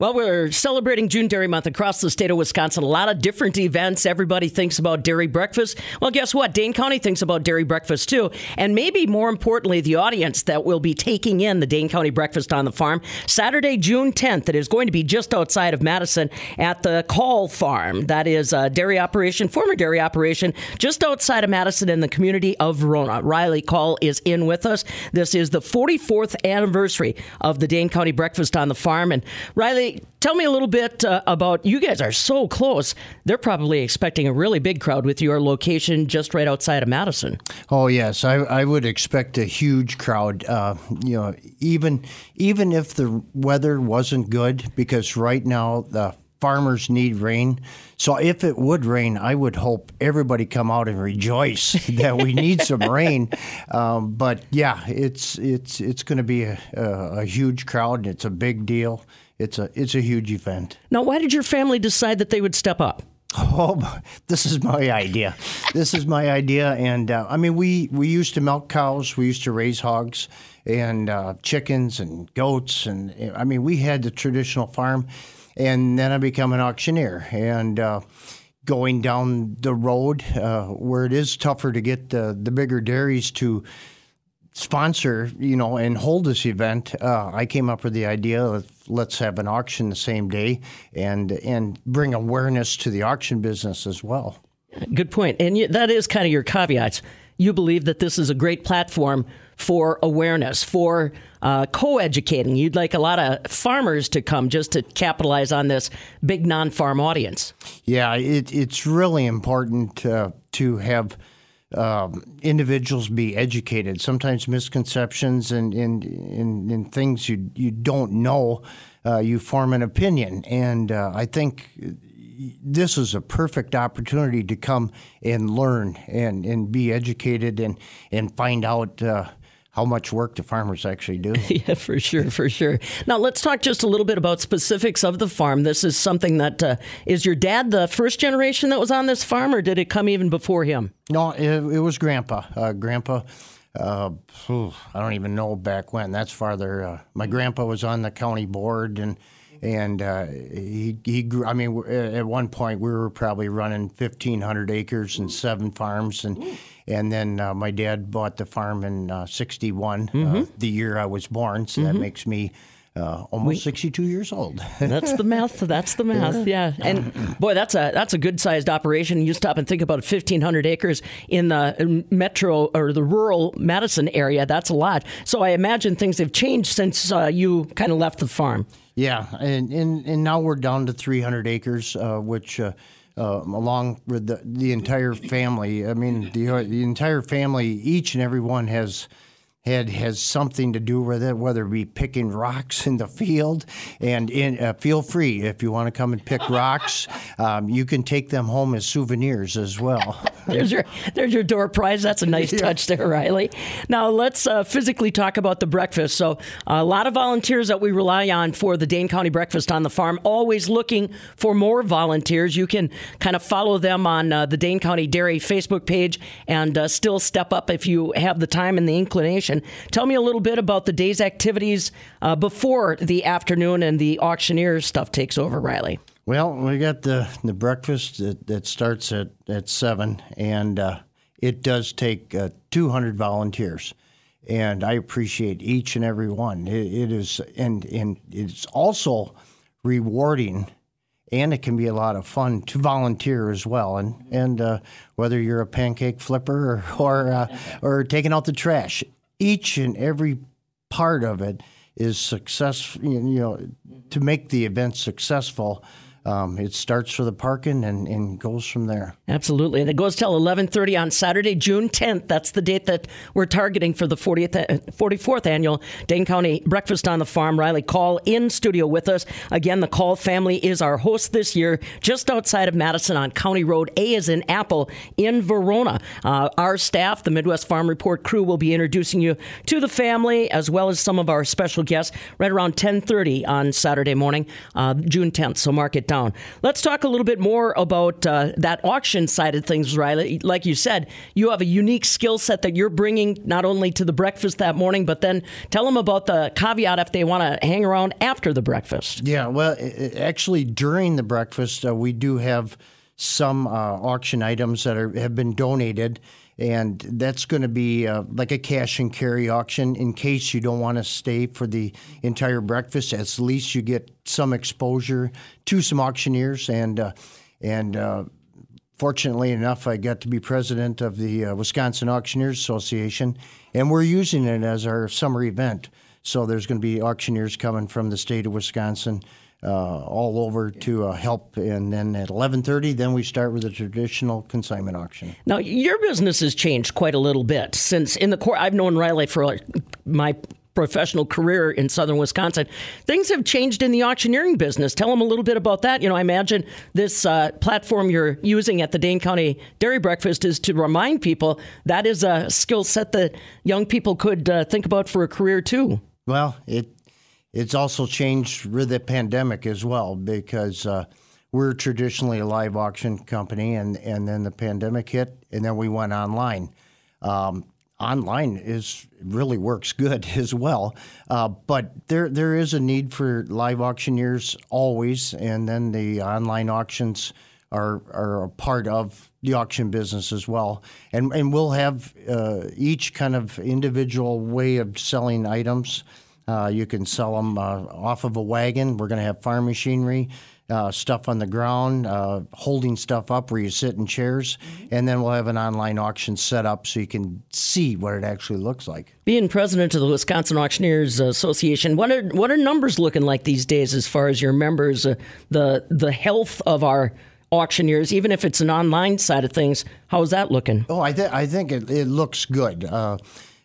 Well, we're celebrating June Dairy Month across the state of Wisconsin. A lot of different events. Everybody thinks about dairy breakfast. Well, guess what? Dane County thinks about dairy breakfast too. And maybe more importantly, the audience that will be taking in the Dane County Breakfast on the Farm Saturday, June 10th. It is going to be just outside of Madison at the Kahl Farm. That is a dairy operation, former dairy operation, just outside of Madison in the community of Verona. Riley Kahl is in with us. This is the 44th anniversary of the Dane County Breakfast on the Farm. And Riley, tell me a little bit uh, about you guys are so close. They're probably expecting a really big crowd with your location just right outside of Madison. Oh yes, I, I would expect a huge crowd. Uh, you know, even even if the weather wasn't good, because right now the farmers need rain. So if it would rain, I would hope everybody come out and rejoice that we need some rain. Um, but yeah, it's it's it's going to be a, a, a huge crowd. It's a big deal it's a it's a huge event. Now, why did your family decide that they would step up? Oh, this is my idea. This is my idea, and uh, I mean, we we used to milk cows, we used to raise hogs and uh, chickens and goats, and I mean, we had the traditional farm, and then I became an auctioneer, and. Uh, going down the road uh, where it is tougher to get the, the bigger dairies to sponsor, you know, and hold this event, uh, I came up with the idea of let's have an auction the same day and and bring awareness to the auction business as well. Good point, and that is kind of your caveats. You believe that this is a great platform for awareness, for uh, co-educating. You'd like a lot of farmers to come just to capitalize on this big non-farm audience. Yeah, it, it's really important uh, to have um, individuals be educated. Sometimes misconceptions and in, in, things you you don't know, uh, you form an opinion. And uh, I think this is a perfect opportunity to come and learn and, and be educated and and find out. Uh, how much work the farmers actually do. yeah, for sure, for sure. Now let's talk just a little bit about specifics of the farm. This is something that uh, is your dad the first generation that was on this farm, or did it come even before him? No, it, it was Grandpa. Uh, grandpa. Uh, I don't even know back when. That's farther. Uh, my grandpa was on the county board, and and uh, he he grew. I mean, at one point we were probably running fifteen hundred acres and seven farms, and and then uh, my dad bought the farm in '61, uh, mm-hmm. uh, the year I was born. So mm-hmm. that makes me uh, almost we, 62 years old. that's the math. That's the math. Yeah. yeah. And boy, that's a that's a good sized operation. You stop and think about 1,500 acres in the metro or the rural Madison area. That's a lot. So I imagine things have changed since uh, you kind of left the farm. Yeah, and, and and now we're down to 300 acres, uh, which. Uh, along with the, the entire family. I mean, the, the entire family, each and every one has had has something to do with it, whether it be picking rocks in the field. And in, uh, feel free if you want to come and pick rocks, um, you can take them home as souvenirs as well. there's your there's your door prize. That's a nice yeah. touch there, Riley. Now let's uh, physically talk about the breakfast. So a lot of volunteers that we rely on for the Dane County Breakfast on the Farm. Always looking for more volunteers. You can kind of follow them on uh, the Dane County Dairy Facebook page and uh, still step up if you have the time and the inclination. Tell me a little bit about the day's activities uh, before the afternoon and the auctioneer stuff takes over, Riley. Well, we got the, the breakfast that, that starts at, at 7, and uh, it does take uh, 200 volunteers. And I appreciate each and every one. it, it is, and, and it's also rewarding and it can be a lot of fun to volunteer as well. And and uh, whether you're a pancake flipper or or, uh, or taking out the trash, each and every part of it is successful. You know, to make the event successful, um, it starts for the parking and, and goes from there. Absolutely, and it goes till eleven thirty on Saturday, June tenth. That's the date that we're targeting for the 40th, 44th annual Dane County Breakfast on the Farm. Riley Kahl in studio with us again. The Kahl family is our host this year, just outside of Madison on County Road. A is in Apple in Verona. Uh, our staff, the Midwest Farm Report crew, will be introducing you to the family as well as some of our special guests right around ten thirty on Saturday morning, uh, June tenth. So mark it down. Let's talk a little bit more about uh, that auction side of things, Riley. Like you said, you have a unique skill set that you're bringing not only to the breakfast that morning, but then tell them about the caveat if they want to hang around after the breakfast. Yeah, well, actually, during the breakfast, uh, we do have some uh, auction items that are, have been donated and that's going to be uh, like a cash and carry auction in case you don't want to stay for the entire breakfast. At least you get some exposure to some auctioneers, and uh, and uh, fortunately enough, I got to be president of the uh, Wisconsin Auctioneers Association, and we're using it as our summer event. So there's going to be auctioneers coming from the state of Wisconsin uh, all over to uh, help. And then at 11:30, then we start with the traditional consignment auction. Now, your business has changed quite a little bit since in the core. I've known Riley for like my professional career in southern Wisconsin. Things have changed in the auctioneering business. Tell them a little bit about that. You know, I imagine this uh, platform you're using at the Dane County Dairy Breakfast is to remind people that is a skill set that young people could uh, think about for a career too. Well, it it's also changed with the pandemic as well because uh, we're traditionally a live auction company, and, and then the pandemic hit, and then we went online. Um, online is really works good as well, uh, but there there is a need for live auctioneers always, and then the online auctions are are a part of the auction business as well, and and we'll have uh, each kind of individual way of selling items. Uh, you can sell them uh, off of a wagon. We're going to have farm machinery, uh, stuff on the ground, uh, holding stuff up where you sit in chairs, mm-hmm. and then we'll have an online auction set up so you can see what it actually looks like. Being president of the Wisconsin Auctioneers Association, what are what are numbers looking like these days as far as your members, uh, the the health of our auctioneers, even if it's an online side of things? How is that looking? Oh, I, th- I think it, it looks good.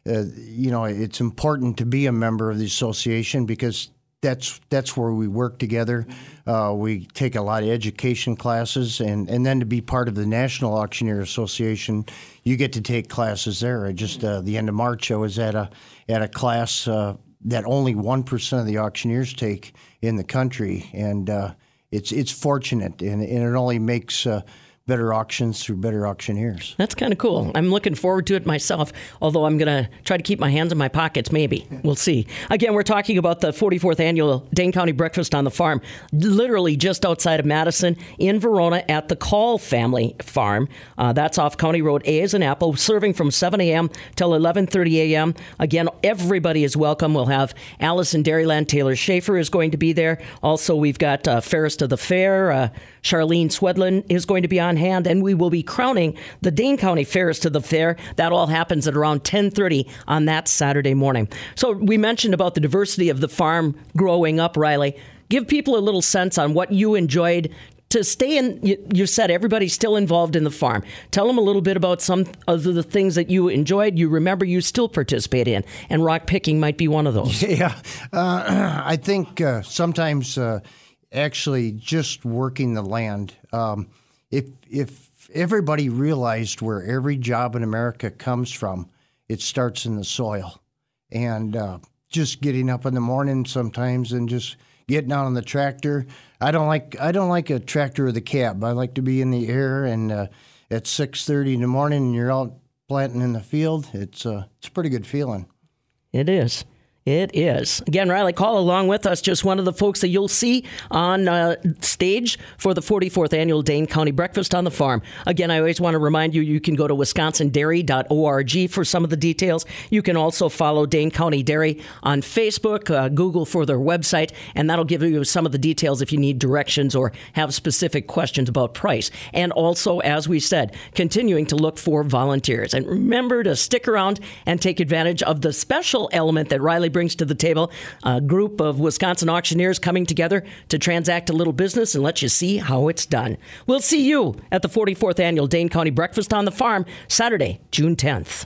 Uh, you know, it's important to be a member of the association because that's that's where we work together. Uh, we take a lot of education classes, and, and then to be part of the National Auctioneer Association, you get to take classes there. Just uh, the end of March, I was at a at a class uh, that only one percent of the auctioneers take in the country, and uh, it's it's fortunate, and, and it only makes uh, better auctions through better auctioneers. That's kind of cool. I'm looking forward to it myself, although I'm going to try to keep my hands in my pockets, maybe. We'll see. Again, we're talking about the 44th annual Dane County Breakfast on the Farm, literally just outside of Madison in Verona at the Kahl Family Farm. Uh, that's off County Road A as an apple, serving from 7 a.m. till 11.30 a.m. Again, everybody is welcome. We'll have Alice in Dairyland, Taylor Schaefer is going to be there. Also, we've got uh, Fairest of the Fair, uh, Charlene Swedlin is going to be on hand, and we will be crowning the Dane County Fairest to the Fair. That all happens at around 10:30 on that Saturday morning. So we mentioned about the diversity of the farm growing up, Riley. Give people a little sense on what you enjoyed to stay in you, said everybody's still involved in the farm tell them a little bit about some of the things that you enjoyed you remember you still participate in and rock picking might be one of those yeah uh, i think uh, sometimes uh, actually just working the land. Um, if if everybody realized where every job in America comes from, it starts in the soil, and uh, just getting up in the morning sometimes and just getting out on the tractor. I don't like I don't like a tractor or the cab. I like to be in the air and uh, at six thirty in the morning and you're out planting in the field. It's uh, it's a pretty good feeling. It is. It is. Again, Riley Kahl along with us, just one of the folks that you'll see on uh, stage for the 44th annual Dane County Breakfast on the Farm. Again, I always want to remind you you can go to wisconsindairy.org for some of the details. You can also follow Dane County Dairy on Facebook, uh, Google for their website, and that'll give you some of the details if you need directions or have specific questions about price. And also, as we said, continuing to look for volunteers. And remember to stick around and take advantage of the special element that Riley brings to the table. A group of Wisconsin auctioneers coming together to transact a little business and let you see how it's done. We'll see you at the 44th annual Dane County Breakfast on the Farm, Saturday, June 10th.